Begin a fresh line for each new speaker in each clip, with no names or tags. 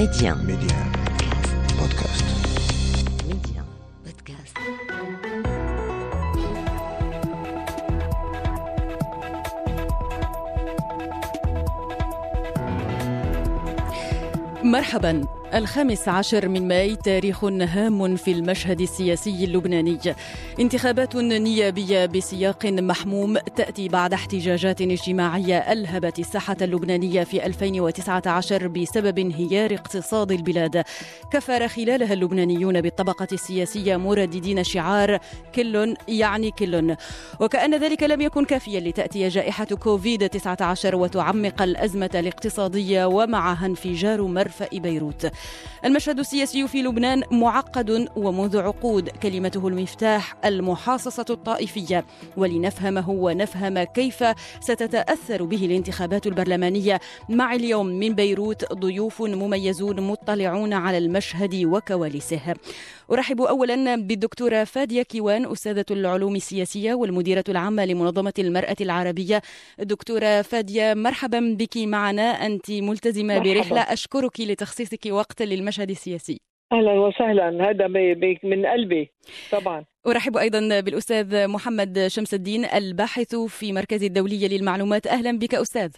Média.
Média. Podcast.
Média. Podcast.
مرحبا الخامس عشر من ماي تاريخ هام في المشهد السياسي اللبناني. انتخابات نيابية بسياق محموم تأتي بعد احتجاجات اجتماعية ألهبت الساحة اللبنانية في 2019 بسبب انهيار اقتصاد البلاد. كفر خلالها اللبنانيون بالطبقة السياسية مرددين شعار كل يعني كل. وكأن ذلك لم يكن كافيا لتأتي جائحة كوفيد 19 وتعمق الأزمة الاقتصادية ومعها انفجار مرفأ بيروت. المشهد السياسي في لبنان معقد ومنذ عقود كلمته المفتاح المحاصصة الطائفية. ولنفهمه ونفهم كيف ستتأثر به الانتخابات البرلمانية. مع اليوم من بيروت ضيوف مميزون مطلعون على المشهد وكواليسه. أرحب أولا بالدكتورة فادية كيوان أستاذة العلوم السياسية والمديرة العامة لمنظمة المرأة العربية. دكتورة فادية مرحبا بك معنا. أنت ملتزمة
مرحبا.
برحلة. أشكرك لتخصيصك وقت للمشهد السياسي.
أهلا وسهلا. هذا بي- بي- من قلبي. طبعا.
أرحب أيضا بالأستاذ محمد شمس الدين الباحث في مركز الدولي للمعلومات. أهلا بك أستاذ.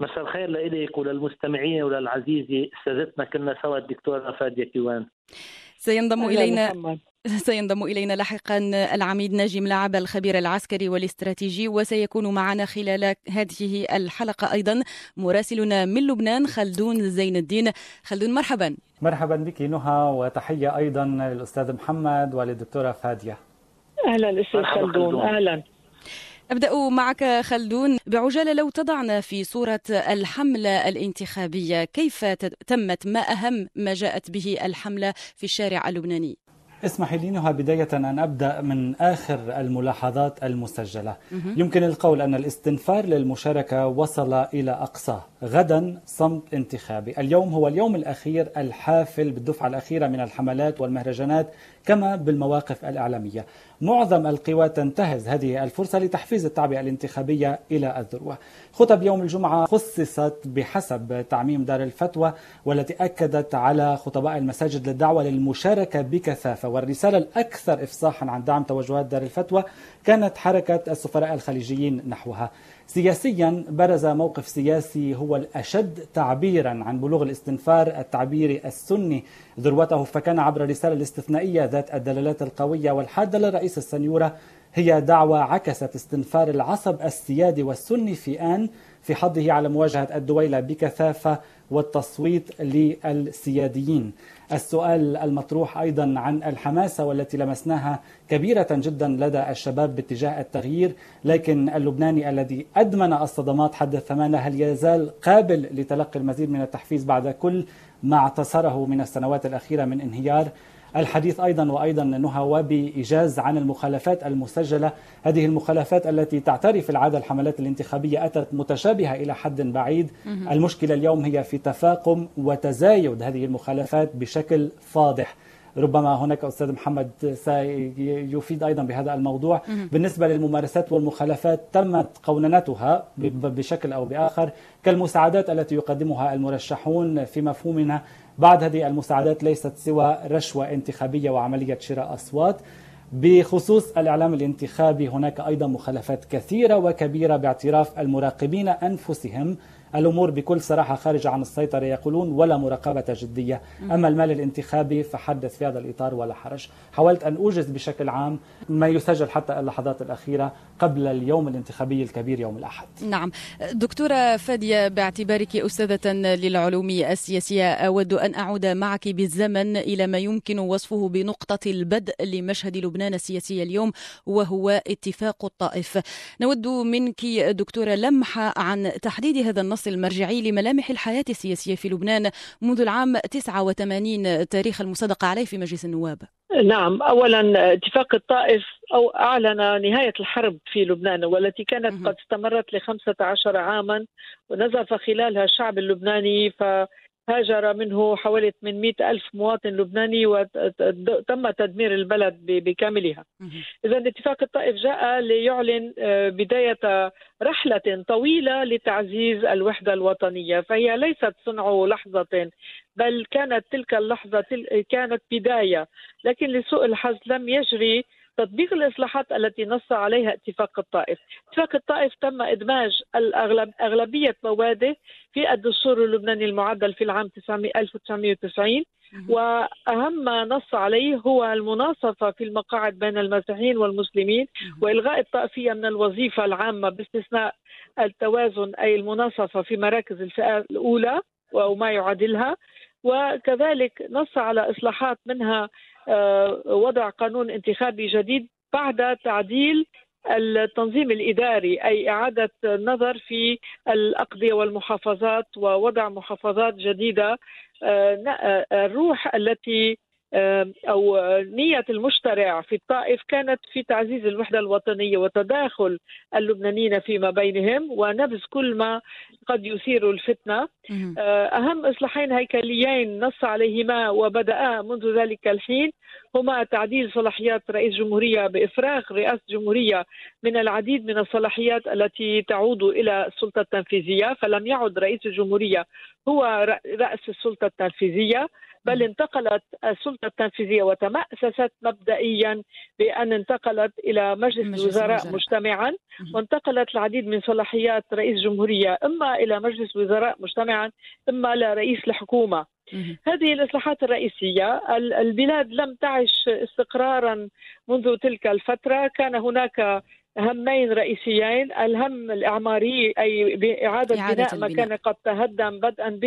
مساء الخير لإلك وللمستمعين وللعزيزة أستاذتنا. كنا سوا الدكتورة فادية كيوان.
سينضم
أهلاً
إلينا
محمد.
سينضم إلينا لاحقا العميد ناجي ملاعب الخبير العسكري والاستراتيجي وسيكون معنا خلال هذه الحلقة أيضا مراسلنا من لبنان خلدون زين الدين. خلدون مرحبا.
مرحبا بك نهى وتحية أيضا للأستاذ محمد وللدكتورة فادية.
أهلا أستاذ
مرحبا
خلدون.
خلدون.
أبدأ معك خلدون. بعجالة لو تضعنا في صورة الحملة الانتخابية كيف تمت؟ ما أهم ما جاءت به الحملة في الشارع اللبناني؟
اسمحي لي نهى بداية أن أبدأ من آخر الملاحظات المسجلة. يمكن القول أن الاستنفار للمشاركة وصل إلى أقصاه غدا صمت انتخابي. اليوم هو اليوم الأخير الحافل بالدفعة الأخيرة من الحملات والمهرجانات كما بالمواقف الإعلامية. معظم القوى تنتهز. هذه الفرصة لتحفيز التعبئة الانتخابية إلى الذروة. خطب يوم الجمعة خصصت بحسب تعميم دار الفتوى والتي أكدت على خطباء المساجد للدعوة للمشاركة بكثافة. والرسالة الأكثر إفصاحا عن دعم توجهات دار الفتوى كانت حركة السفراء الخليجيين نحوها. سياسيا برز موقف سياسي هو الأشد تعبيرا عن بلوغ الاستنفار التعبيري السني ذروته فكان عبر الرسالة الاستثنائية ذات الدلالات القوية والحادة للرئيس السنيورة هي دعوة عكست استنفار العصب السيادي والسني في آن في حضه على مواجهة الدويلة بكثافة والتصويت للسياديين. السؤال المطروح أيضا عن الحماسة والتي لمسناها كبيرة جدا لدى الشباب باتجاه التغيير لكن اللبناني الذي أدمن الصدمات حد الثمانة هل يزال قابل لتلقي المزيد من التحفيز بعد كل ما اعتصره من السنوات الأخيرة من انهيار الحديث أيضا وأيضا نهى وبإيجاز عن المخالفات المسجلة، هذه المخالفات التي تعترف العادة الحملات الانتخابية أتت متشابهة إلى حد بعيد، المشكلة اليوم هي في تفاقم وتزايد هذه المخالفات بشكل فاضح. ربما هناك أستاذ محمد سيفيد أيضا بهذا الموضوع. بالنسبة للممارسات والمخالفات تمت قوننتها بشكل أو بآخر كالمساعدات التي يقدمها المرشحون في مفهومنا بعد هذه المساعدات ليست سوى رشوة انتخابية وعملية شراء أصوات. بخصوص الإعلام الانتخابي هناك أيضا مخالفات كثيرة وكبيرة باعتراف المراقبين أنفسهم الأمور بكل صراحة خارجه عن السيطرة يقولون ولا مراقبة جدية، أما المال الانتخابي فحدث في هذا الإطار ولا حرج، حاولت أن أوجز بشكل عام ما يسجل حتى اللحظات الأخيرة قبل اليوم الانتخابي الكبير يوم الأحد.
نعم. دكتورة فادية باعتبارك أستاذة للعلوم السياسية أود أن أعود معك بالزمن إلى ما يمكن وصفه بنقطة البدء لمشهد لبنان السياسي اليوم وهو اتفاق الطائف. نود منك دكتورة لمحة عن تحديد هذا النص المرجعي لملامح الحياة السياسية في لبنان منذ العام 89 تاريخ المصادقة عليه في مجلس النواب
نعم اولا اتفاق الطائف أو أعلن نهاية الحرب في لبنان والتي كانت. قد استمرت ل 15 عاما ونزف خلالها الشعب اللبناني ف هاجر منه حوالي 800 ألف مواطن لبناني وتم تدمير البلد بكاملها. إذا اتفاق الطائف جاء ليعلن آه، بداية رحلة طويلة لتعزيز الوحدة الوطنية. فهي ليست صنع لحظة بل كانت تلك اللحظة كانت بداية. لكن لسوء الحظ لم يجري تطبيق الإصلاحات التي نص عليها اتفاق الطائف. اتفاق الطائف تم إدماج الأغلب أغلبية موادة في الدستور اللبناني المعدل في العام 1990 وأهم ما نص عليه هو المناصفة في المقاعد بين المسيحيين والمسلمين وإلغاء الطائفية من الوظيفة العامة باستثناء التوازن أي المناصفة في مراكز الفئة الأولى وما يعادلها. وكذلك نص على إصلاحات منها وضع قانون انتخابي جديد بعد تعديل التنظيم الإداري أي إعادة النظر في الأقضية والمحافظات ووضع محافظات جديدة. آه، آه، الروح التي أو نية المشترع في الطائف كانت في تعزيز الوحدة الوطنية وتداخل اللبنانيين فيما بينهم ونبذ كل ما قد يثير الفتنة. آه، أهم إصلاحين هيكليين نص عليهما وبدأ منذ ذلك الحين هما تعديل صلاحيات رئيس جمهورية بإفراغ رئاسة جمهورية من العديد من الصلاحيات التي تعود إلى السلطة التنفيذية فلم يعد رئيس الجمهورية هو رأس السلطة التنفيذية. بل انتقلت السلطة التنفيذية وتمأسست مبدئيا بأن انتقلت إلى مجلس الوزراء مجتمعا. وانتقلت العديد من صلاحيات رئيس جمهورية إما إلى مجلس وزراء مجتمعا إما لرئيس الحكومة. هذه الإصلاحات الرئيسية البلاد لم تعش استقرارا منذ تلك الفترة. كان هناك همين رئيسيين الهم الإعماري أي بإعادة إعادة بناء ما كان قد تهدم بدءا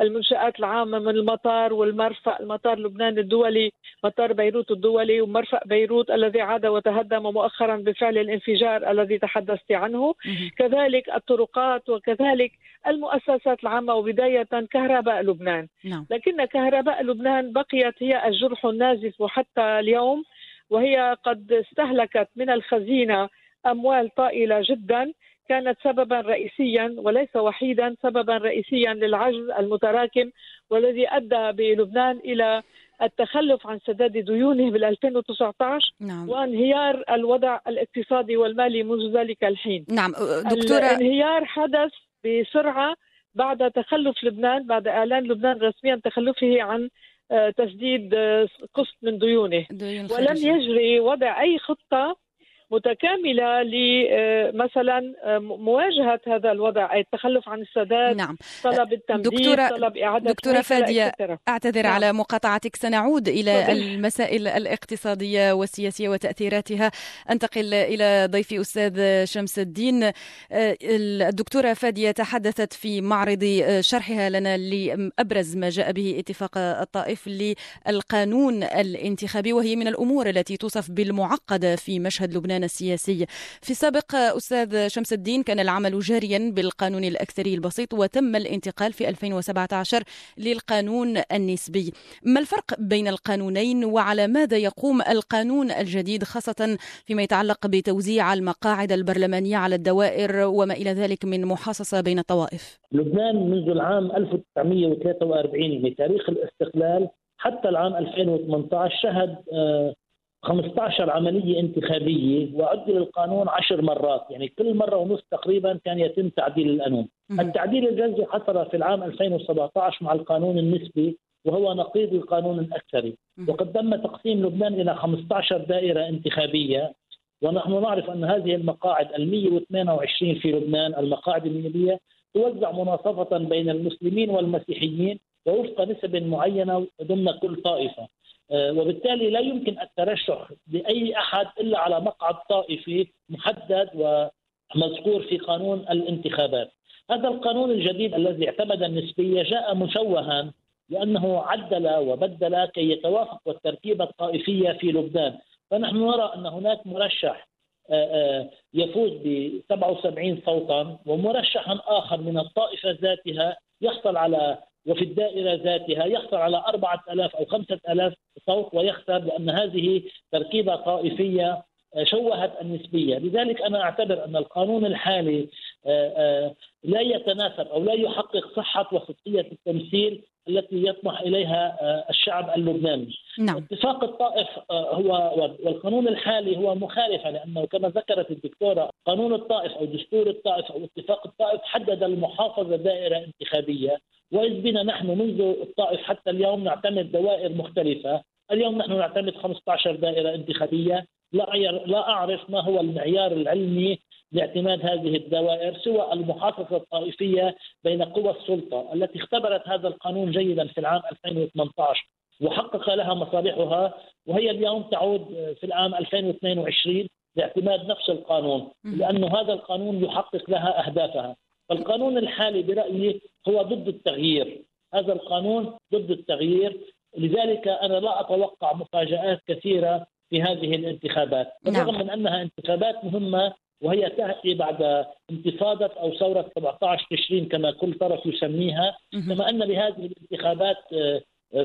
بالمنشآت العامة من المطار والمرفأ المطار لبنان الدولي مطار بيروت الدولي ومرفأ بيروت الذي عاد وتهدم مؤخرا بفعل الانفجار الذي تحدثت عنه. كذلك الطرقات وكذلك المؤسسات العامة وبداية كهرباء لبنان. نعم. لكن كهرباء لبنان بقيت هي الجرح النازف حتى اليوم. وهي قد استهلكت من الخزينة أموال طائلة جدا كانت سببا رئيسيا وليس وحيدا سببا رئيسيا للعجز المتراكم والذي أدى بلبنان إلى التخلف عن سداد ديونه بال 2019 نعم. وانهيار الوضع الاقتصادي والمالي منذ ذلك الحين
نعم دكتورة
الانهيار حدث بسرعة بعد تخلف لبنان بعد إعلان لبنان رسميا تخلفه عن تسديد آه، قسط من ديونه. ديون ولم يجري وضع أي خطة متكاملة لمثلا آه، مواجهة هذا الوضع أي التخلف عن السداد نعم. طلب التمديد
دكتورة طلب إعادة دكتورة فادية أعتذر نعم. على مقاطعتك سنعود إلى فضل. المسائل الاقتصادية والسياسية وتأثيراتها أنتقل إلى ضيفي أستاذ شمس الدين آه، الدكتورة فادية تحدثت في معرض آه، شرحها لنا لأبرز ما جاء به اتفاق الطائف للقانون الانتخابي وهي من الأمور التي توصف بالمعقدة في مشهد لبنان لبنان السياسي. في السابق أستاذ شمس الدين كان العمل جاريا بالقانون الأكثري البسيط وتم الانتقال في 2017 للقانون النسبي. ما الفرق بين القانونين وعلى ماذا يقوم القانون الجديد خاصة فيما يتعلق بتوزيع المقاعد البرلمانية على الدوائر وما إلى ذلك من محاصصة بين الطوائف؟
لبنان منذ العام 1943 بتاريخ الاستقلال حتى العام 2018 شهد آه، 15 عملية انتخابية وعدل القانون عشر مرات يعني كل مرة ونص تقريبا كان يتم تعديل القانون التعديل الجذري حصل في العام 2017 مع القانون النسبي وهو نقيض القانون الأكثري. وقد تم تقسيم لبنان إلى 15 دائرة انتخابية. ونحن نعرف أن هذه المقاعد ال 128 في لبنان المقاعد النيابية توزع مناصفة بين المسلمين والمسيحيين ووفق نسب معينة ضمن كل طائفة. وبالتالي لا يمكن الترشح لأي أحد إلا على مقعد طائفي محدد ومذكور في قانون الانتخابات. هذا القانون الجديد الذي اعتمد النسبية جاء مشوها لأنه عدل وبدل كي يتوافق التركيبة الطائفية في لبنان، فنحن نرى أن هناك مرشح آه، آه، يفوز ب 77 صوتا ومرشحا آخر من الطائفة ذاتها يحصل على وفي الدائرة ذاتها يحصل على أربعة ألاف أو خمسة ألاف صوت ويخسر لأن هذه تركيبة طائفية آه، شوهت النسبية لذلك أنا أعتبر أن القانون الحالي آه، آه، لا يتناسب أو لا يحقق صحة وصدقية التمثيل التي يطمح إليها الشعب اللبناني.
نعم.
اتفاق الطائف هو والقانون الحالي هو مخالفه لأنه كما ذكرت الدكتورة قانون الطائف أو دستور الطائف أو اتفاق الطائف حدد المحافظة دائرة انتخابية وإذ بنا نحن منذ الطائف حتى اليوم نعتمد دوائر مختلفة، اليوم نحن نعتمد 15 دائرة انتخابية، لا لا أعرف ما هو المعيار العلمي لاعتماد هذه الدوائر سوى المحافظة الطائفية بين قوى السلطة التي اختبرت هذا القانون جيدا في العام 2018 وحقق لها مصالحها وهي اليوم تعود في العام 2022 لاعتماد نفس القانون لأن هذا القانون يحقق لها أهدافها. فالقانون الحالي برأيي هو ضد التغيير. هذا القانون ضد التغيير. لذلك أنا لا أتوقع مفاجآت كثيرة في هذه الانتخابات. بالرغم نعم. من أنها انتخابات مهمة وهي تأتي بعد انتفاضة أو ثورة 17 تشرين كما كل طرف يسميها. كما أن لهذه الانتخابات آه،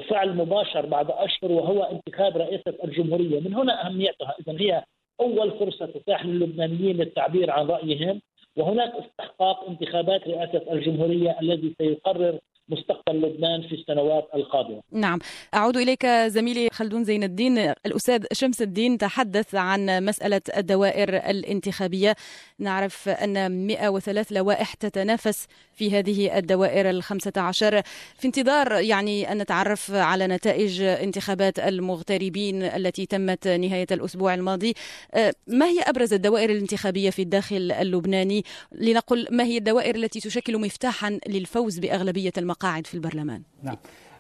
فعل مباشر بعد أشهر وهو انتخاب رئيسة الجمهورية. من هنا أهميتها. إذا هي أول فرصة تتاح للبنانيين للتعبير عن رأيهم. وهناك استحقاق انتخابات رئاسة الجمهورية الذي سيقرر مستقبل لبنان في السنوات القادمة.
نعم. أعود إليك زميلي خلدون زين الدين. الأستاذ شمس الدين تحدث عن مسألة الدوائر الانتخابية. نعرف أن 103 لوائح تتنافس في هذه الدوائر الخمسة عشر. في انتظار يعني أن نتعرف على نتائج انتخابات المغتربين التي تمت نهاية الأسبوع الماضي. أه، ما هي أبرز الدوائر الانتخابية في الداخل اللبناني؟ لنقل ما هي الدوائر التي تشكل مفتاحا للفوز بأغلبية المقاعد مقاعد في البرلمان.
نعم.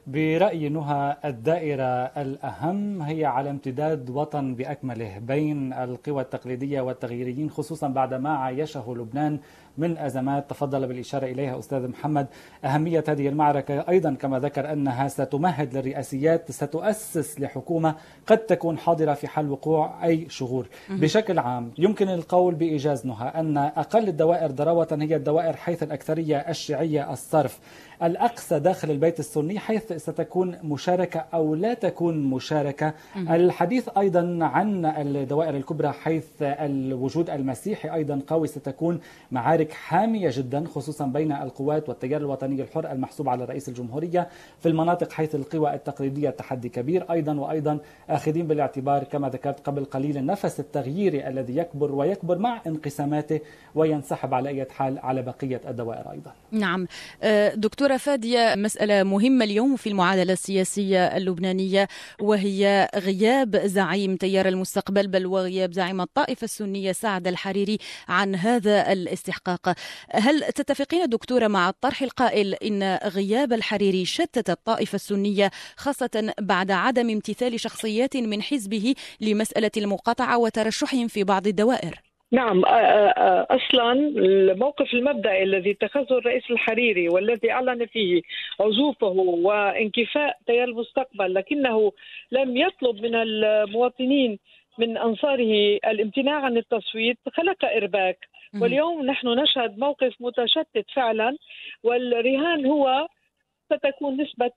برأي نهى الدائرة الأهم هي على امتداد وطن بأكمله بين القوى التقليدية والتغييريين خصوصا بعد ما عايشه لبنان من أزمات تفضل بالإشارة إليها أستاذ محمد. أهمية هذه المعركة أيضا كما ذكر أنها ستمهد للرئاسيات ستؤسس لحكومة قد تكون حاضرة في حال وقوع أي شغور. بشكل عام يمكن القول بإيجاز نهى أن أقل الدوائر ضراوة هي الدوائر حيث الأكثرية الشيعية الصرف. الأقصى داخل البيت السني حيث ستكون مشاركة أو لا تكون مشاركة. الحديث أيضا عن الدوائر الكبرى حيث الوجود المسيحي أيضا قوي ستكون معارك حامية جدا خصوصا بين القوات والتيار الوطني الحر المحسوب على رئيس الجمهورية في المناطق حيث القوى التقليدية تحدي كبير. أيضا وأيضا آخذين بالاعتبار كما ذكرت قبل قليل النفس التغييري الذي يكبر ويكبر مع انقساماته وينسحب على أي حال على بقية الدوائر أيضا.
نعم. أه، دكتور دكتورة فادية مسألة مهمة اليوم في المعادلة السياسية اللبنانية وهي غياب زعيم تيار المستقبل بل وغياب زعيم الطائفة السنية سعد الحريري عن هذا الاستحقاق. هل تتفقين دكتورة مع الطرح القائل إن غياب الحريري شتت الطائفة السنية خاصة بعد عدم امتثال شخصيات من حزبه لمسألة المقاطعة وترشحهم في بعض الدوائر؟
نعم أصلا الموقف المبدئي الذي اتخذه الرئيس الحريري والذي أعلن فيه عزوفه وانكفاء تيار المستقبل لكنه لم يطلب من المواطنين من أنصاره الامتناع عن التصويت خلق إرباك. واليوم نحن نشهد موقف متشتت فعلا والرهان هو ستكون نسبة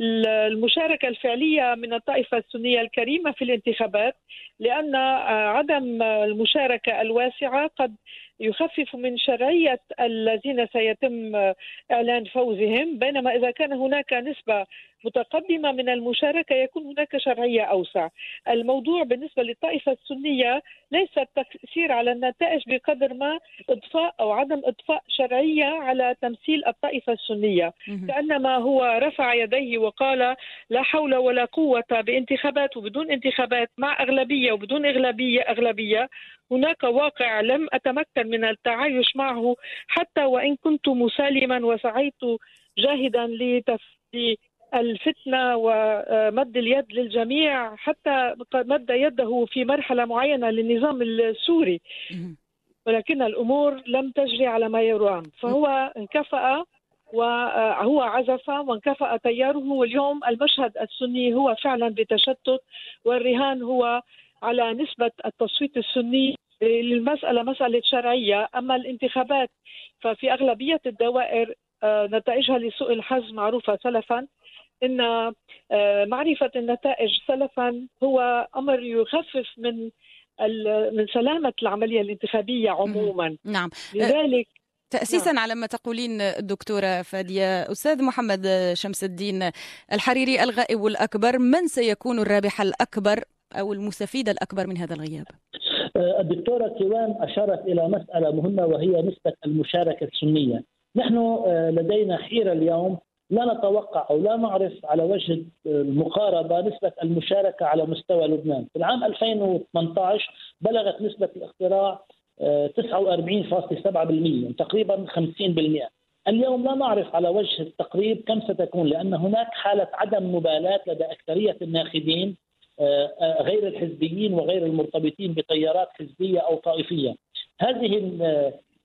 المشاركة الفعلية من الطائفة السنية الكريمة في الانتخابات لأن عدم المشاركة الواسعة قد يخفف من شرعية الذين سيتم إعلان فوزهم بينما إذا كان هناك نسبة متقدمة من المشاركة يكون هناك شرعية أوسع. الموضوع بالنسبة للطائفة السنية ليس التأثير على النتائج بقدر ما إضفاء أو عدم إضفاء شرعية على تمثيل الطائفة السنية. كأنما هو رفع يديه وقال لا حول ولا قوة بانتخابات وبدون انتخابات مع أغلبية وبدون أغلبية أغلبية. هناك واقع لم أتمكن من التعايش معه حتى وإن كنت مسالما وسعيت جاهدا لتفدي الفتنة ومد اليد للجميع حتى مد يده في مرحلة معينة للنظام السوري. ولكن الأمور لم تجري على ما يرام فهو انكفأ وهو عزف وانكفأ تياره. واليوم المشهد السني هو فعلا بتشتت. والرهان هو على نسبة التصويت السني للمسألة مسألة شرعية. أما الانتخابات ففي أغلبية الدوائر آه، نتائجها لسوء الحظ معروفة سلفا. إن آه، معرفة النتائج سلفا هو أمر يخفف من من سلامة العملية الانتخابية عموما.
نعم.
لذلك
تأسيسا نعم. على ما تقولين دكتورة فادية أستاذ محمد شمس الدين الحريري الغائب الأكبر من سيكون الرابح الأكبر أو المستفيد الأكبر من هذا الغياب؟
آه، الدكتورة كيوان أشارت إلى مسألة مهمة وهي نسبة المشاركة السنية. نحن آه، لدينا حيرة اليوم. لا نتوقع أو لا نعرف على وجه المقاربة نسبة المشاركة على مستوى لبنان، في العام 2018 بلغت نسبة الاقتراع 49.7% تقريبا 50% اليوم لا نعرف على وجه التقريب كم ستكون لأن هناك حالة عدم مبالاة لدى أكثرية الناخبين. آه، آه، غير الحزبيين وغير المرتبطين بتيارات حزبية أو طائفية. هذه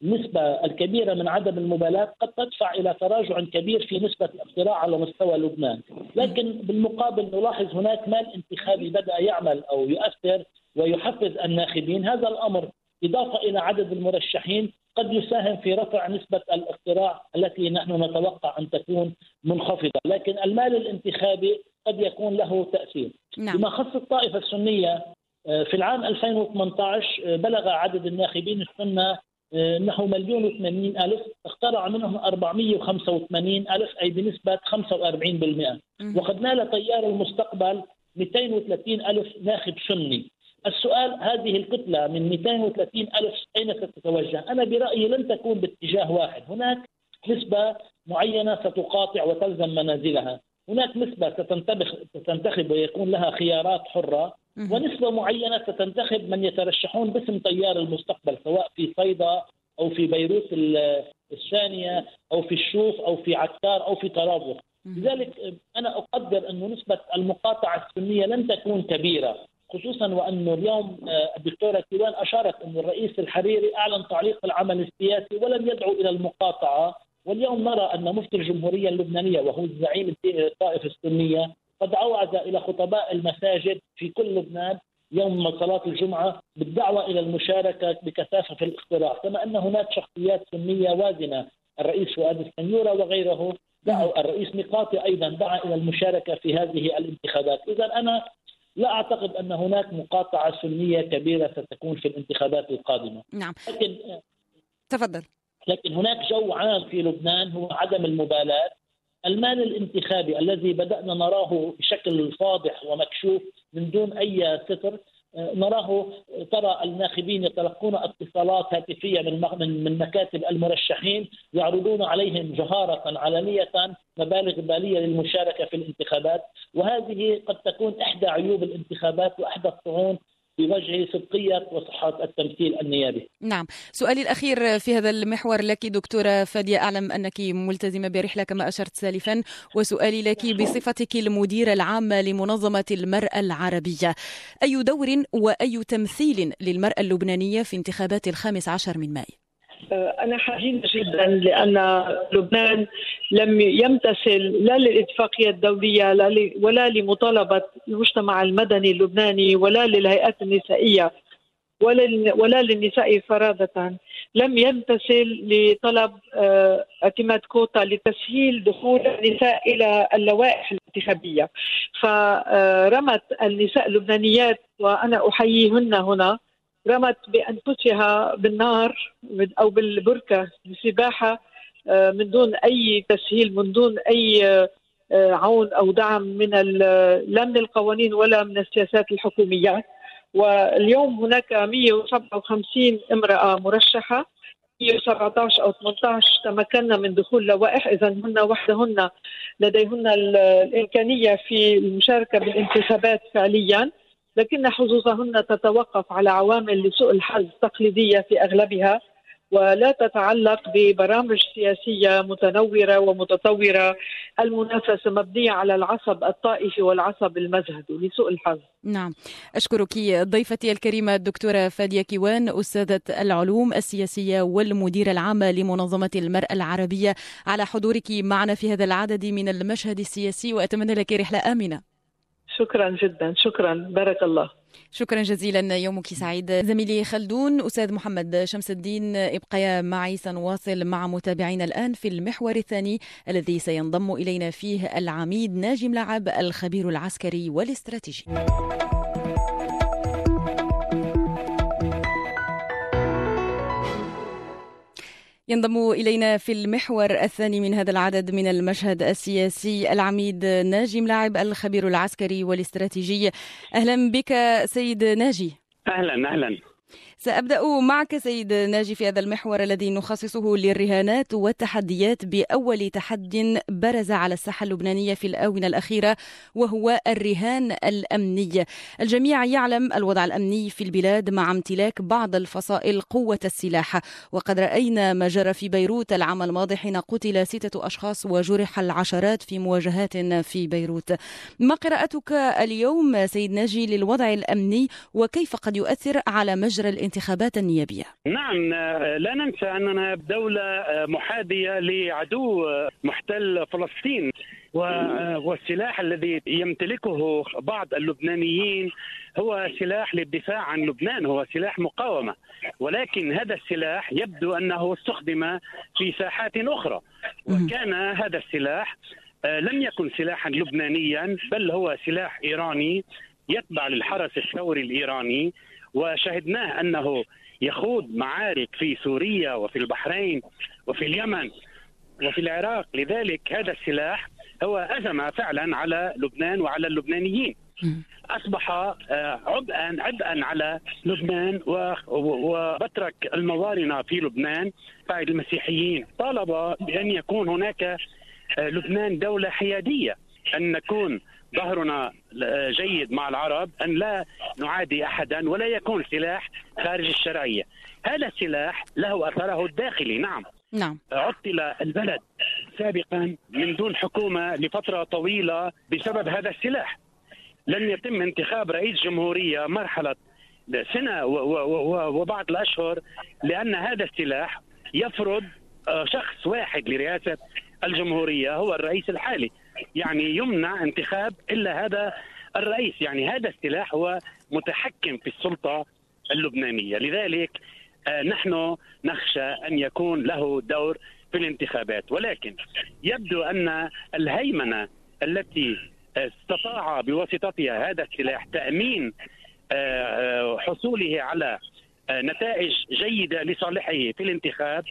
النسبة الكبيرة من عدم المبالاة قد تدفع إلى تراجع كبير في نسبة الاقتراع على مستوى لبنان. لكن بالمقابل نلاحظ هناك مال انتخابي بدأ يعمل أو يؤثر ويحفز الناخبين. هذا الأمر إضافة إلى عدد المرشحين قد يساهم في رفع نسبة الاقتراع التي نحن نتوقع أن تكون منخفضة. لكن المال الانتخابي قد يكون له تأثير. نعم. بما خص الطائفة السنية آه، في العام 2018 آه، بلغ عدد الناخبين السنة آه، نحو مليون وثمانين ألف اخترع منهم 485 ألف أي بنسبة 45% وقد نال تيار المستقبل 230 ألف ناخب سني. السؤال هذه الكتلة من 230 ألف أين ستتوجه أنا برأيي لن تكون باتجاه واحد. هناك نسبة معينة ستقاطع وتلزم منازلها. هناك نسبة ستنتخب ويكون لها خيارات حرة ونسبة معينة ستنتخب من يترشحون باسم تيار المستقبل سواء في صيدا أو في بيروت الثانية أو في الشوف أو في عكار أو في طرابلس. لذلك أنا أقدر أن نسبة المقاطعة السنية لن تكون كبيرة خصوصا وأنه اليوم آه، الدكتورة كيوان أشارت انه الرئيس الحريري أعلن تعليق العمل السياسي ولم يدعو إلى المقاطعة. واليوم نرى أن مفتي الجمهورية اللبنانية وهو الزعيم الطائفة السنية قد اوعز إلى خطباء المساجد في كل لبنان يوم صلاة الجمعة بالدعوة إلى المشاركة بكثافة في الاقتراع كما أن هناك شخصيات سنية وازنة الرئيس فؤاد السنيورة وغيره دعوا الرئيس ميقاتي أيضا دعا إلى المشاركة في هذه الانتخابات. إذا أنا لا أعتقد أن هناك مقاطعة سنية كبيرة ستكون في الانتخابات القادمة.
نعم. لكن تفضل.
لكن هناك جو عام في لبنان هو عدم المبالاة. المال الانتخابي الذي بدأنا نراه بشكل فاضح ومكشوف من دون أي ستر آه، نراه ترى الناخبين يتلقون اتصالات هاتفية من من مكاتب المرشحين يعرضون عليهم جهارة علنية مبالغ مالية للمشاركة في الانتخابات. وهذه قد تكون إحدى عيوب الانتخابات وإحدى الطعون بوجه صدقية وصحة التمثيل النيابي.
نعم. سؤالي الأخير في هذا المحور لك دكتورة فادية أعلم أنك ملتزمة برحلة كما أشرت سالفا وسؤالي لك بصفتك المديرة العامة لمنظمة المرأة العربية. أي دور وأي تمثيل للمرأة اللبنانية في انتخابات الخامس عشر من ماي؟
أنا حزينة جدا لأن لبنان لم يمتثل لا للإتفاقية الدولية ولا لمطالبة المجتمع المدني اللبناني ولا للهيئات النسائية ولا للنساء فرادة. لم يمتثل لطلب آه، اعتماد كوتا لتسهيل دخول النساء إلى اللوائح الانتخابية. فرمت النساء اللبنانيات وأنا أحييهن هنا. رمت بأنفسها بالنار أو بالبركة للسباحه آه، من دون أي تسهيل من دون أي آه، عون أو دعم من لا من القوانين ولا من السياسات الحكومية. واليوم هناك 157 امرأة مرشحة 117 أو 18 تمكنا من دخول لوائح. اذا هن وحدهن لديهن الإمكانية في المشاركة بالانتخابات فعليا. لكن حظوظهن تتوقف على عوامل لسوء الحظ تقليدية في أغلبها ولا تتعلق ببرامج سياسية متنورة ومتطورة المنافسة مبنية على العصب الطائفي والعصب المذهبي لسوء الحظ.
نعم أشكرك ضيفتي الكريمة الدكتورة فادية كيوان أستاذة العلوم السياسية والمديرة العامة لمنظمة المرأة العربية على حضورك معنا في هذا العدد من المشهد السياسي وأتمنى لك رحلة آمنة.
شكرا جدا. شكرا. بارك الله.
شكرا جزيلا. يومك سعيد. زميلي خلدون أستاذ محمد شمس الدين ابقيا معي. سنواصل مع متابعينا الآن في المحور الثاني الذي سينضم إلينا فيه العميد ناجم لعب الخبير العسكري والاستراتيجي. ينضم إلينا في المحور الثاني من هذا العدد من المشهد السياسي العميد ناجي ملاعب الخبير العسكري والاستراتيجي. أهلا بك سيد ناجي.
أهلا أهلا.
سأبدأ معك سيد ناجي في هذا المحور الذي نخصصه للرهانات والتحديات بأول تحد برز على الساحة اللبنانية في الآونة الأخيرة وهو الرهان الأمني. الجميع يعلم الوضع الأمني في البلاد مع امتلاك بعض الفصائل قوة السلاح. وقد رأينا ما جرى في بيروت العام الماضي حين قتل ستة أشخاص وجرح العشرات في مواجهات في بيروت. ما قراءتك اليوم سيد ناجي للوضع الأمني وكيف قد يؤثر على مجرى الانتخابات؟ الانتخابات النيابية.
نعم لا ننسى أننا بدولة محاذية لعدو محتل فلسطين والسلاح الذي يمتلكه بعض اللبنانيين هو سلاح للدفاع عن لبنان هو سلاح مقاومة. ولكن هذا السلاح يبدو أنه استخدم في ساحات أخرى. وكان هذا السلاح لم يكن سلاحا لبنانيا بل هو سلاح إيراني يتبع للحرس الثوري الإيراني. وشهدناه أنه يخوض معارك في سوريا وفي البحرين وفي اليمن وفي العراق. لذلك هذا السلاح هو أزمة فعلا على لبنان وعلى اللبنانيين. أصبح آه، عبئا عبئا على لبنان وبترك الموارنة في لبنان. قائد المسيحيين طالب بأن يكون هناك آه، لبنان دولة حيادية. أن نكون ظهرنا جيد مع العرب أن لا نعادي أحدا ولا يكون سلاح خارج الشرعية. هذا السلاح له أثره الداخلي نعم.
نعم.
عطل البلد سابقا من دون حكومة لفترة طويلة بسبب هذا السلاح. لم يتم انتخاب رئيس جمهورية مرحلة سنة وبعض الأشهر لأن هذا السلاح يفرض آه، شخص واحد لرئاسة الجمهورية هو الرئيس الحالي. يعني يمنع انتخاب إلا هذا الرئيس. يعني هذا السلاح هو متحكم في السلطة اللبنانية. لذلك آه، نحن نخشى أن يكون له دور في الانتخابات. ولكن يبدو أن الهيمنة التي استطاع بواسطتها هذا السلاح تأمين آه، آه، حصوله على نتائج جيدة لصالحه في الانتخاب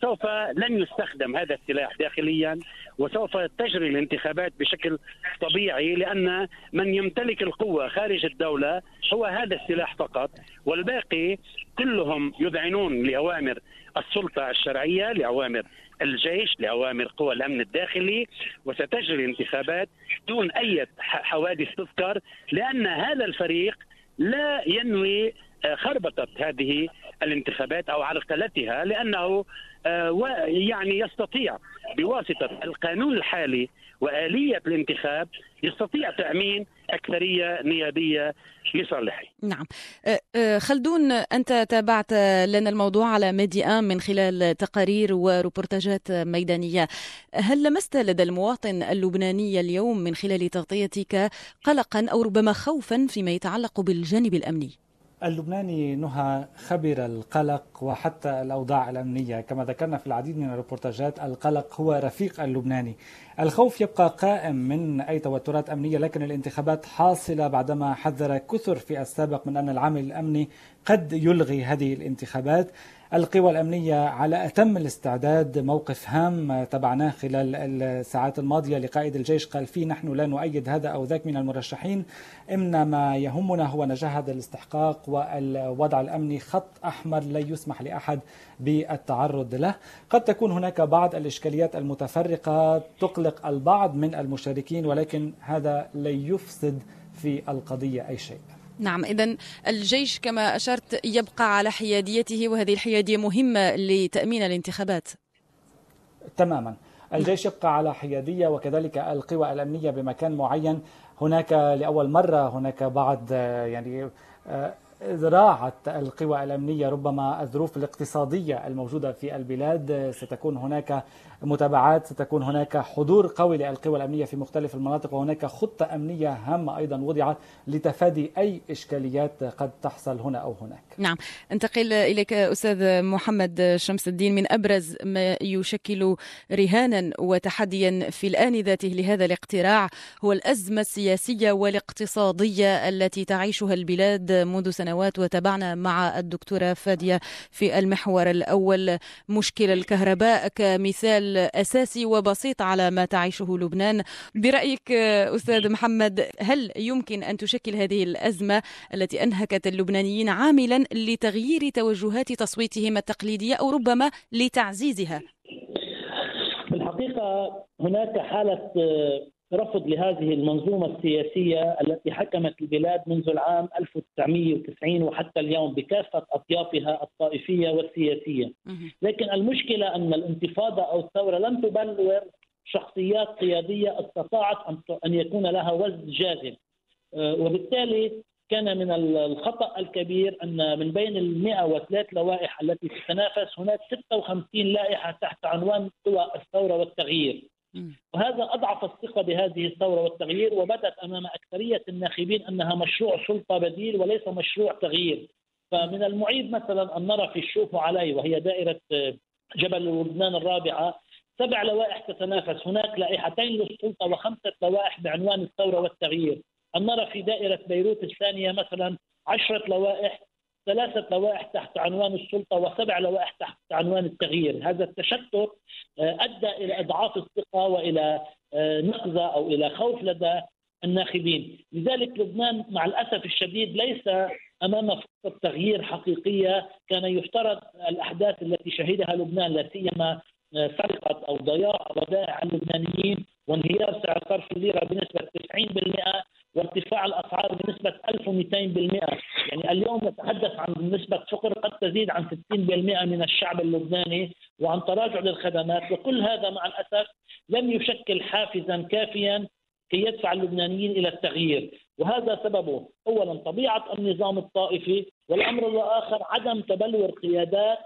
سوف لن يستخدم هذا السلاح داخليا. وسوف تجري الانتخابات بشكل طبيعي لأن من يمتلك القوة خارج الدولة هو هذا السلاح فقط والباقي كلهم يذعنون لأوامر السلطة الشرعية لأوامر الجيش لأوامر قوى الأمن الداخلي وستجري الانتخابات دون أي حوادث تذكر لأن هذا الفريق لا ينوي خربطة هذه الانتخابات أو عرقلتها لأنه آه، يعني يستطيع بواسطة القانون الحالي وآلية الانتخاب يستطيع تأمين أكثرية نيابية لصالحه.
نعم. آه، آه، خلدون أنت تابعت لنا الموضوع على ميديا من خلال تقارير وروبورتاجات ميدانية. هل لمست لدى المواطن اللبناني اليوم من خلال تغطيتك قلقا أو ربما خوفا فيما يتعلق بالجانب الأمني؟
اللبناني نهى خبر القلق وحتى الأوضاع الأمنية. كما ذكرنا في العديد من الريبورتاجات القلق هو رفيق اللبناني. الخوف يبقى قائم من أي توترات أمنية لكن الانتخابات حاصلة بعدما حذر كثر في السابق من أن العامل الأمني قد يلغي هذه الانتخابات. القوى الأمنية على أتم الاستعداد موقف هام تبعناه خلال الساعات الماضية لقائد الجيش قال فيه نحن لا نؤيد هذا أو ذاك من المرشحين. إن ما يهمنا هو نجاح هذا الاستحقاق والوضع الأمني. خط أحمر لا يسمح لأحد بالتعرض له. قد تكون هناك بعض الإشكاليات المتفرقة تقلق البعض من المشاركين ولكن هذا لا يفسد في القضية أي شيء.
نعم إذا الجيش كما أشرت يبقى على حياديته وهذه الحيادية مهمة لتأمين الانتخابات.
تماما. الجيش يبقى على حيادية وكذلك القوى الأمنية بمكان معين. هناك لأول مرة هناك بعض يعني راعت القوى الأمنية ربما الظروف الاقتصادية الموجودة في البلاد ستكون هناك متابعات ستكون هناك حضور قوي للقوى الأمنية في مختلف المناطق وهناك خطة أمنية هامة أيضا وضعت لتفادي أي إشكاليات قد تحصل هنا أو هناك.
نعم. انتقل إليك أستاذ محمد شمس الدين من أبرز ما يشكل رهانا وتحديا في الآن ذاته لهذا الاقتراع هو الأزمة السياسية والاقتصادية التي تعيشها البلاد منذ سنوات وتابعنا مع الدكتورة فادية في المحور الأول. مشكل الكهرباء كمثال أساسي وبسيط على ما تعيشه لبنان. برأيك أستاذ محمد هل يمكن أن تشكل هذه الأزمة التي أنهكت اللبنانيين عاملا لتغيير توجهات تصويتهم التقليدية أو ربما لتعزيزها؟
في الحقيقة هناك حالة رفض لهذه المنظومة السياسية التي حكمت البلاد منذ العام 1990 وحتى اليوم بكافة أطيافها الطائفية والسياسية. لكن المشكلة أن الانتفاضة أو الثورة لم تبلور شخصيات قيادية استطاعت أن يكون لها وزن جاذب آه، وبالتالي كان من الخطأ الكبير أن من بين ال 103 لوائح التي تتنافس هناك 56 لائحة تحت عنوان قوى الثورة والتغيير. وهذا أضعف الثقة بهذه الثورة والتغيير وبدت أمام أكثرية الناخبين أنها مشروع سلطة بديل وليس مشروع تغيير. فمن المعيب مثلا أن نرى في الشوف علي وهي دائرة جبل لبنان الرابعة سبع لوائح تتنافس. هناك لائحتين للسلطة وخمسة لوائح بعنوان الثورة والتغيير. أن نرى في دائرة بيروت الثانية مثلا عشرة لوائح ثلاثة لوائح تحت عنوان السلطة وسبع لوائح تحت عنوان التغيير. هذا التشتت آه، أدى إلى إضعاف الثقة وإلى آه، نقزة أو إلى خوف لدى الناخبين. لذلك لبنان مع الأسف الشديد ليس أمام فرصة تغيير حقيقية. كان يفترض الأحداث التي شهدها لبنان لا سيما آه، سرقة أو ضياع ودائع اللبنانيين وانهيار سعر صرف الليرة بنسبة 90% وارتفاع الأسعار بنسبة 1200% يعني اليوم نتحدث عن نسبة فقر قد تزيد عن 60% من الشعب اللبناني وعن تراجع للخدمات. وكل هذا مع الأسف لم يشكل حافزا كافيا كي يدفع اللبنانيين إلى التغيير. وهذا سببه اولا طبيعة النظام الطائفي والأمر الآخر عدم تبلور قيادات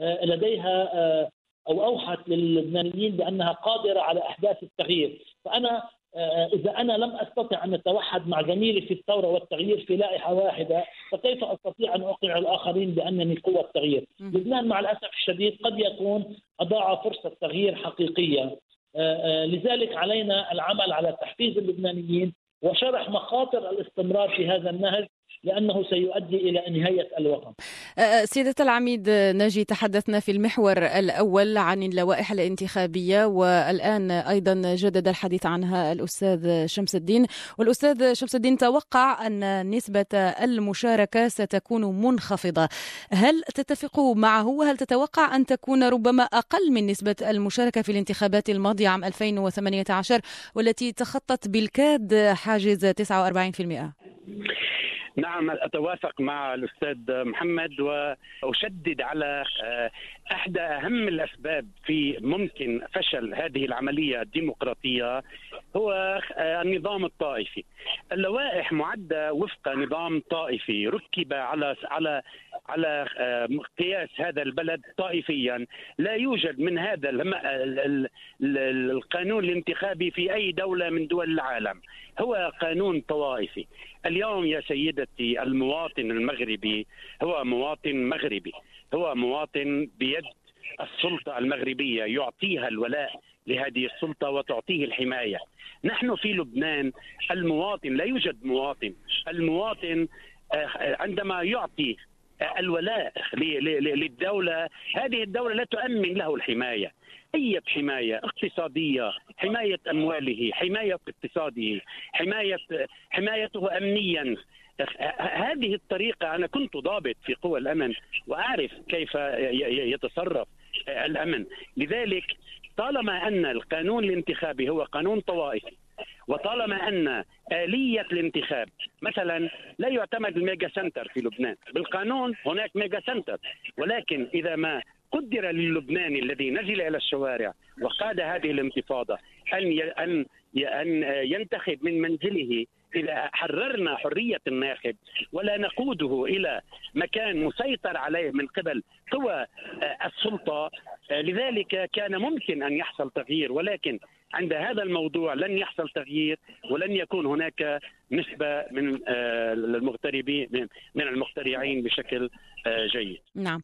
آه، لديها آه، أو أوحت للبنانيين بأنها قادرة على أحداث التغيير. فأنا آه، إذا أنا لم أستطع أن أتوحد مع زميلي في الثورة والتغيير في لائحة واحدة فكيف أستطيع أن أقنع الآخرين بأنني قوة تغيير؟ لبنان مع الأسف الشديد قد يكون أضاع فرصة تغيير حقيقية آه، آه، لذلك علينا العمل على تحفيز اللبنانيين وشرح مخاطر الاستمرار في هذا النهج لأنه سيؤدي إلى نهاية الوطن.
أه، أه، سيدة العميد ناجي تحدثنا في المحور الأول عن اللوائح الانتخابية والآن أيضا جدد الحديث عنها الأستاذ شمس الدين. والأستاذ شمس الدين توقع أن نسبة المشاركة ستكون منخفضة. هل تتفق معه؟ وهل تتوقع أن تكون ربما أقل من نسبة المشاركة في الانتخابات الماضية عام 2018 والتي تخطت بالكاد حاجز 49%؟
نعم أتوافق مع الأستاذ محمد وأشدد على آه، احدى أهم الأسباب في ممكن فشل هذه العملية الديمقراطية. هو آه، النظام الطائفي. اللوائح معدة وفق نظام طائفي ركب على على على آه، قياس هذا البلد طائفيا. لا يوجد من هذا القانون الانتخابي في أي دولة من دول العالم. هو قانون طوائفي. اليوم يا سيدتي المواطن المغربي هو مواطن مغربي. هو مواطن بيد السلطة المغربية يعطيها الولاء. لهذه السلطة وتعطيه الحماية. نحن في لبنان المواطن لا يوجد مواطن المواطن آه، عندما يعطي الولاء للدولة هذه الدولة لا تؤمن له الحماية. أي حماية اقتصادية؟ حماية أمواله حماية اقتصاده حماية حمايته أمنيا. هذه الطريقة أنا كنت ضابط في قوى الأمن وأعرف كيف يتصرف الأمن. لذلك طالما أن القانون الانتخابي هو قانون طوائفي وطالما أن آلية الانتخاب مثلا لا يعتمد ال mega center في لبنان. بالقانون هناك mega center ولكن إذا ما قدر للبناني الذي نزل إلى الشوارع وقاد هذه الانتفاضة أن أن ينتخب من منزله إذا حررنا حرية الناخب ولا نقوده إلى مكان مسيطر عليه من قبل قوى السلطة. لذلك كان ممكن أن يحصل تغيير ولكن عند هذا الموضوع لن يحصل تغيير ولن يكون هناك نسبة من المغتربين من المخترعين بشكل جيد.
نعم.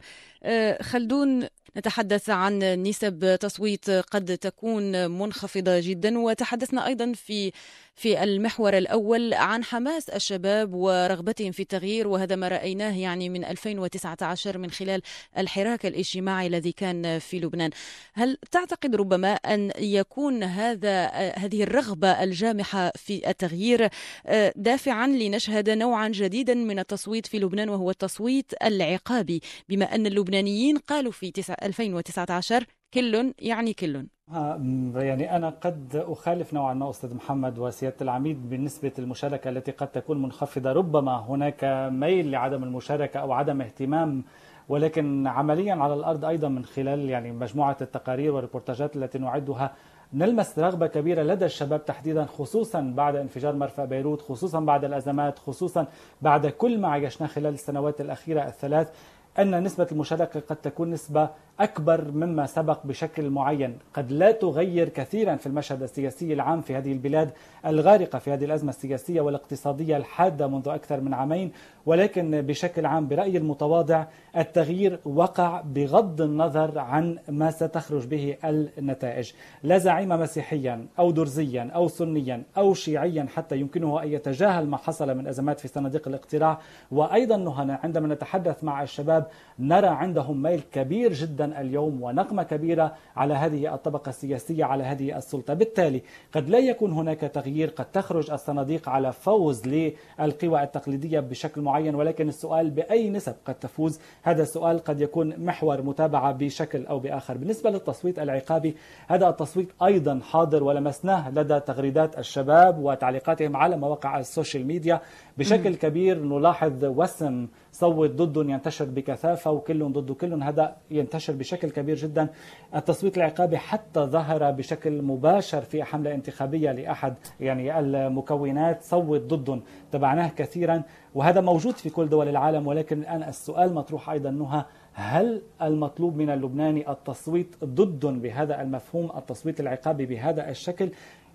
خلدون نتحدث عن نسب تصويت قد تكون منخفضة جدا وتحدثنا أيضا في في المحور الأول عن حماس الشباب ورغبتهم في التغيير وهذا ما رأيناه يعني من 2019 من خلال الحراك الاجتماعي الذي كان في لبنان. هل تعتقد ربما أن يكون هذا هذه الرغبة الجامحة في التغيير دافعا لنشهد نوعا جديدا من التصويت في لبنان وهو التصويت العقابي بما أن اللبنانيين قالوا في 2019 كل يعني كل.
يعني أنا قد أخالف نوعا ما أستاذ محمد وسيادة العميد بالنسبة للمشاركة التي قد تكون منخفضة. ربما هناك ميل لعدم المشاركة أو عدم اهتمام ولكن عمليا على الأرض أيضا من خلال يعني مجموعة التقارير والريبورتاجات التي نعدها نلمس رغبة كبيرة لدى الشباب تحديدا خصوصا بعد انفجار مرفأ بيروت خصوصا بعد الأزمات خصوصا بعد كل ما عايشناه خلال السنوات الأخيرة الثلاث. أن نسبة المشاركة قد تكون نسبة أكبر مما سبق بشكل معين. قد لا تغير كثيرا في المشهد السياسي العام في هذه البلاد الغارقة في هذه الأزمة السياسية والاقتصادية الحادة منذ أكثر من عامين ولكن بشكل عام برأيي المتواضع التغيير وقع بغض النظر عن ما ستخرج به النتائج. لا زعيم مسيحيا أو درزيا أو سنيا أو شيعيا حتى يمكنه أن يتجاهل ما حصل من أزمات في صناديق الاقتراع. وأيضا عندما نتحدث مع الشباب نرى عندهم ميل كبير جدا اليوم ونقمة كبيرة على هذه الطبقة السياسية على هذه السلطة. بالتالي قد لا يكون هناك تغيير قد تخرج الصناديق على فوز للقوى التقليدية بشكل معين ولكن السؤال بأي نسب قد تفوز؟ هذا السؤال قد يكون محور متابعة بشكل أو بآخر. بالنسبة للتصويت العقابي هذا التصويت أيضا حاضر ولمسناه لدى تغريدات الشباب وتعليقاتهم على مواقع السوشيال ميديا. بشكل كبير نلاحظ وسم صوت ضد ينتشر بكثافة وكل ضد كل هذا ينتشر بشكل كبير جدا. التصويت العقابي حتى ظهر بشكل مباشر في حملة انتخابية لأحد يعني المكونات صوت ضد تبعناه كثيرا وهذا موجود في كل دول العالم. ولكن الآن السؤال مطروح أيضا نهى هل المطلوب من اللبناني التصويت ضد بهذا المفهوم التصويت العقابي بهذا الشكل؟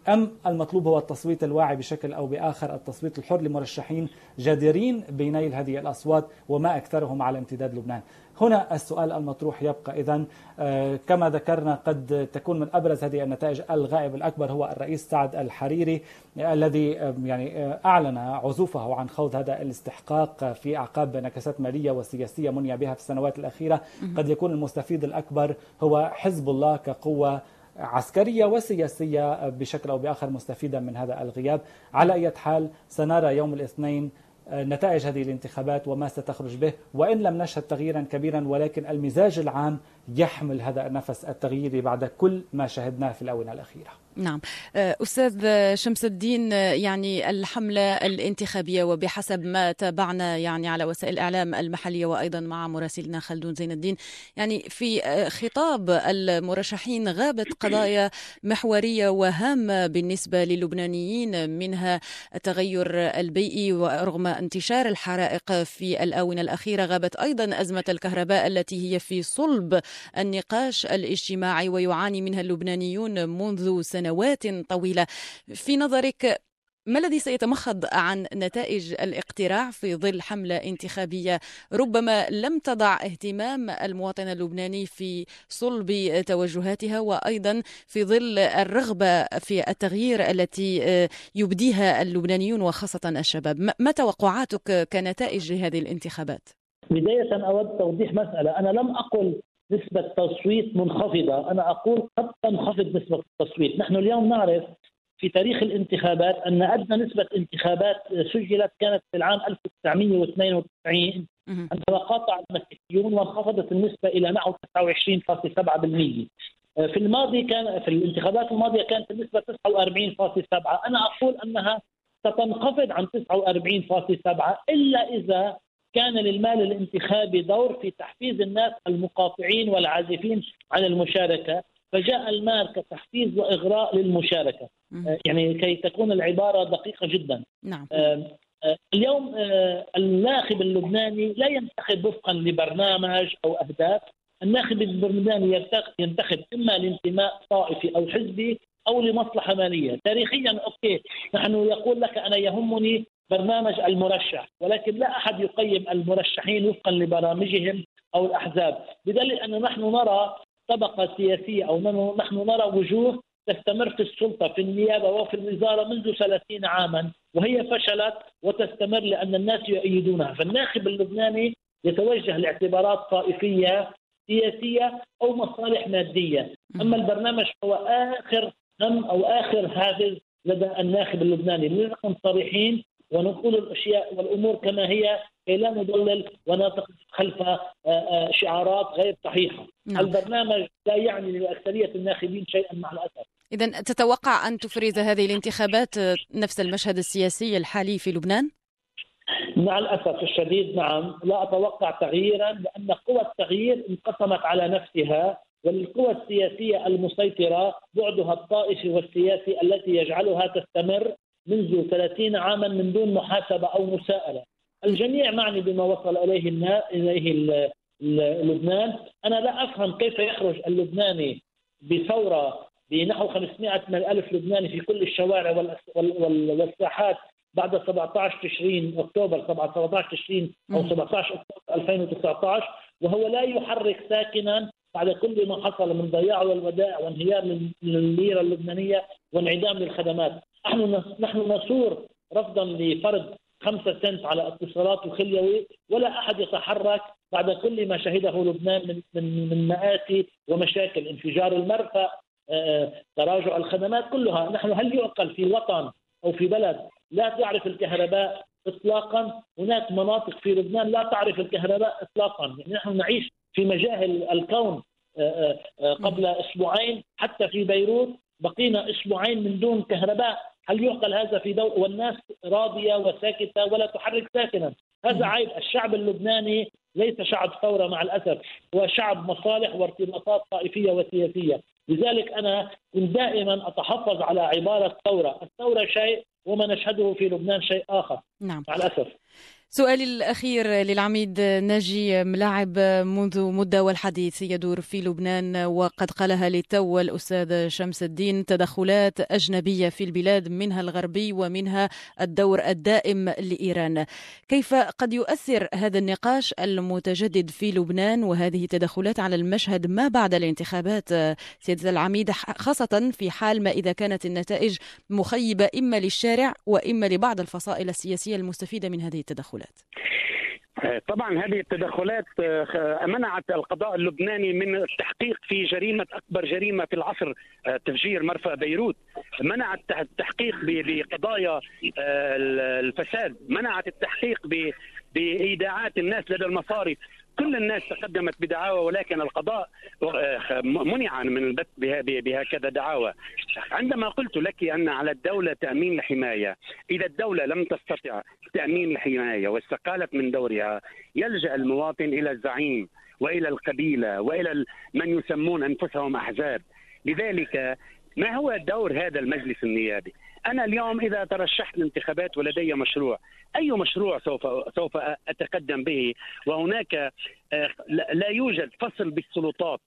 أم المطلوب هو التصويت الواعي بشكل أو بآخر التصويت الحر لمرشحين جديرين بنيل هذه الأصوات وما أكثرهم على امتداد لبنان. هنا السؤال المطروح يبقى إذا آه، كما ذكرنا قد تكون من أبرز هذه النتائج الغائب الأكبر هو الرئيس سعد الحريري الذي آه، يعني آه، أعلن عزوفه عن خوض هذا الاستحقاق في أعقاب نكسات مالية وسياسية مني بها في السنوات الأخيرة. قد يكون المستفيد الأكبر هو حزب الله كقوة عسكرية وسياسية بشكل أو بآخر مستفيدا من هذا الغياب. على أي حال سنرى يوم الاثنين نتائج هذه الانتخابات وما ستخرج به وإن لم نشهد تغييرا كبيرا ولكن المزاج العام يحمل هذا النفس التغييري بعد كل ما شهدناه في الآونة الأخيرة.
نعم. أه، أستاذ شمس الدين يعني الحملة الانتخابية وبحسب ما تابعنا يعني على وسائل الإعلام المحلية وأيضا مع مراسلنا خلدون زين الدين يعني في أه، خطاب المرشحين غابت قضايا محورية وهامة بالنسبة للبنانيين منها التغير البيئي ورغم انتشار الحرائق في الآونة الأخيرة غابت أيضا أزمة الكهرباء التي هي في صلب النقاش الاجتماعي ويعاني منها اللبنانيون منذ سنوات طويلة. في نظرك ما الذي سيتمخض عن نتائج الاقتراع في ظل حملة انتخابية؟ ربما لم تضع اهتمام المواطن اللبناني في صلب توجهاتها وأيضا في ظل الرغبة في التغيير التي آه، يبديها اللبنانيون وخاصة الشباب. ما توقعاتك كنتائج لهذه الانتخابات؟
بداية أود توضيح مسألة. أنا لم أقل نسبة تصويت منخفضة. أنا أقول قد تنخفض نسبة التصويت. نحن اليوم نعرف في تاريخ الانتخابات أن أدنى نسبة انتخابات سجلت كانت في العام 1992 عندما قاطع المسيحيون وانخفضت النسبة إلى نحو 29.7% في الماضي كان في الانتخابات الماضية كانت النسبة 49.7 أنا أقول أنها ستنخفض عن 49.7 إلا إذا كان للمال الانتخابي دور في تحفيز الناس المقاطعين والعازفين عن المشاركة فجاء المال كتحفيز وإغراء للمشاركة.
مم.
يعني كي تكون العبارة دقيقة جدا.
نعم.
آم، آه، اليوم آه، الناخب اللبناني لا ينتخب وفقا لبرنامج أو أهداف. الناخب اللبناني ينتخ- ينتخب إما لانتماء طائفي أو حزبي أو لمصلحة مالية، تاريخيا أوكي نحن يقول لك أنا يهمني برنامج المرشح ولكن لا أحد يقيم المرشحين وفقا لبرامجهم أو الأحزاب، بدليل انه نحن نرى طبقة سياسية أو نحن- نرى وجوه تستمر في السلطة في النيابة وفي الوزارة منذ 30 عاما وهي فشلت وتستمر لأن الناس يؤيدونها، فالناخب اللبناني يتوجه لاعتبارات طائفية سياسية أو مصالح مادية، أما البرنامج هو آخر هم أو آخر هاجس لدى الناخب اللبناني، لنكن صريحين ونقول الأشياء والأمور كما هي كي لا نضلل ونقف خلف آه، آه، شعارات غير صحيحة.
نعم.
البرنامج لا يعني لأكثرية الناخبين شيئا مع الأسف.
إذا تتوقع أن تفرز هذه الانتخابات آه، نفس المشهد السياسي الحالي في لبنان؟
مع الأسف الشديد نعم لا أتوقع تغييرا لأن قوى التغيير انقسمت على نفسها والقوى السياسية المسيطرة بعدها الطائفي والسياسي التي يجعلها تستمر منذ 30 عاما من دون محاسبة أو مساءلة. الجميع معني بما وصل إليه النا... إليه ال... ال- لبنان، أنا لا أفهم كيف يخرج اللبناني بثورة بنحو 500 من الف لبناني في كل الشوارع وال... وال... والساحات بعد 17 تشرين أكتوبر 17 تشرين أو
مم.
17 أكتوبر 2019 وهو لا يحرك ساكنا بعد كل ما حصل من ضياع والودائع وانهيار لل- للليره اللبنانية وانعدام للخدمات، نحن نحن نثور رفضا لفرض خمسة سنت على اتصالات وخليوي ولا أحد يتحرك بعد كل ما شهده لبنان من من من مآسي ومشاكل انفجار المرفأ آه، تراجع الخدمات كلها. نحن هل يعقل في وطن أو في بلد لا تعرف الكهرباء اطلاقا؟ هناك مناطق في لبنان لا تعرف الكهرباء اطلاقا. يعني نحن نعيش في مجاهل الكون آه، آه، آه، قبل أسبوعين. حتى في بيروت بقينا أسبوعين من دون كهرباء. هل يعقل هذا في دولة والناس راضية وساكتة ولا تحرك ساكنا؟ هذا عيب. الشعب اللبناني ليس شعب ثورة مع الأسف هو شعب مصالح وارتباطات طائفية وسياسية. لذلك أنا كنت دائما أتحفظ على عبارة ثوره الثورة شيء وما نشهده في لبنان شيء آخر.
نعم.
مع الأسف.
سؤالي الأخير للعميد ناجي ملاعب منذ مدة والحديث يدور في لبنان وقد قالها للتو الأستاذ شمس الدين تدخلات أجنبية في البلاد منها الغربي ومنها الدور الدائم لإيران. كيف قد يؤثر هذا النقاش المتجدد في لبنان وهذه التدخلات على المشهد ما بعد الانتخابات؟ سيادة العميد خاصة في حال ما إذا كانت النتائج مخيبة إما للشارع وإما لبعض الفصائل السياسية المستفيدة من هذه التدخلات.
طبعا هذه التدخلات آه، منعت القضاء اللبناني من التحقيق في جريمة أكبر جريمة في العصر آه، تفجير مرفأ بيروت. منعت التحقيق بقضايا آه، الفساد. منعت التحقيق بإيداعات الناس لدى المصارف. كل الناس تقدمت بدعاوى ولكن القضاء آه، منع من البث بهكذا دعاوى. عندما قلت لك أن على الدولة تأمين الحماية إذا الدولة لم تستطع تأمين الحماية واستقالت من دورها يلجأ المواطن إلى الزعيم وإلى القبيلة وإلى ال- من يسمون أنفسهم أحزاب. لذلك ما هو دور هذا المجلس النيابي؟ أنا اليوم إذا ترشحت للانتخابات ولدي مشروع، أي مشروع سوف سوف أتقدم به وهناك آه، لا يوجد فصل بالسلطات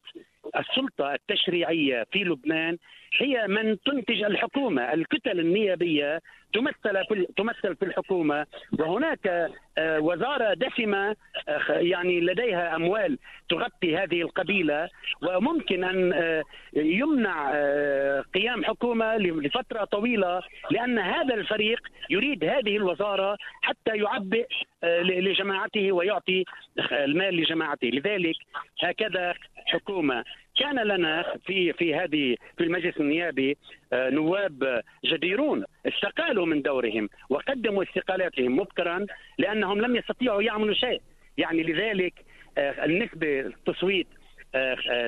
السلطة التشريعية في لبنان هي من تنتج الحكومة. الكتل النيابية تمثل في تمثل في الحكومة. وهناك آه، وزارة دسمة آه، يعني لديها أموال تغطي هذه القبيلة. وممكن أن آه، يمنع قيام حكومة لفترة طويلة لأن هذا الفريق يريد هذه الوزارة حتى يعبئ لجماعته ويعطي المال لجماعته. لذلك هكذا حكومة كان لنا في في هذه في المجلس النيابي آه، نواب جديرون استقالوا من دورهم وقدموا استقالاتهم مبكرا لأنهم لم يستطيعوا يعملوا شيء. يعني لذلك آه، النسبة التصويت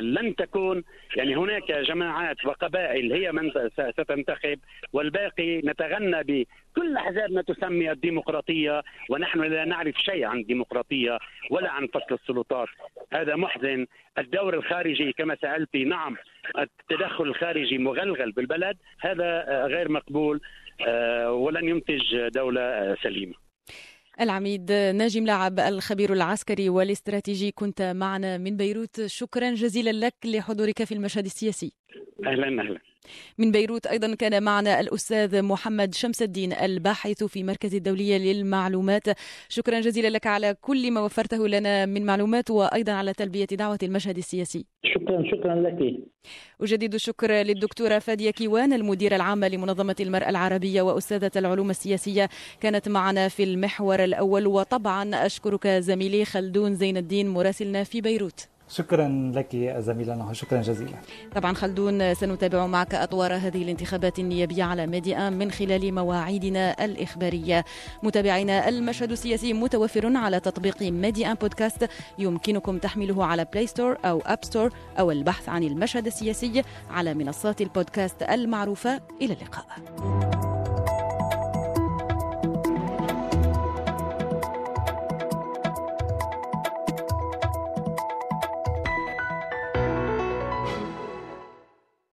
لن تكون. يعني هناك جماعات وقبائل هي من ستنتخب والباقي نتغنى بكل احزابنا تسمي الديمقراطية ونحن لا نعرف شيء عن الديمقراطية ولا عن فصل السلطات. هذا محزن. الدور الخارجي كما سألتي نعم التدخل الخارجي مغلغل بالبلد. هذا غير مقبول ولن ينتج دولة سليمة.
العميد ناجي ملاعب الخبير العسكري والاستراتيجي كنت معنا من بيروت. شكرا جزيلا لك لحضورك في المشهد السياسي.
أهلا أهلا.
من بيروت أيضا كان معنا الأستاذ محمد شمس الدين الباحث في مركز الدولية للمعلومات. شكرا جزيلا لك على كل ما وفرته لنا من معلومات وأيضا على تلبية دعوة المشهد السياسي.
شكرا شكرا لك.
أجدد الشكر للدكتورة فادية كيوان المديرة العامة لمنظمة المرأة العربية وأستاذة العلوم السياسية. كانت معنا في المحور الأول وطبعا أشكرك زميلي خلدون زين الدين مراسلنا في بيروت.
شكرا لك زميلنا شكرا جزيلا.
طبعا خلدون سنتابع معك أطوار هذه الانتخابات النيابية على ميديا من خلال مواعيدنا الإخبارية. متابعينا المشهد السياسي متوفر على تطبيق Media Podcast يمكنكم تحميله على Play Store أو App Store أو البحث عن المشهد السياسي على منصات البودكاست المعروفة. إلى اللقاء.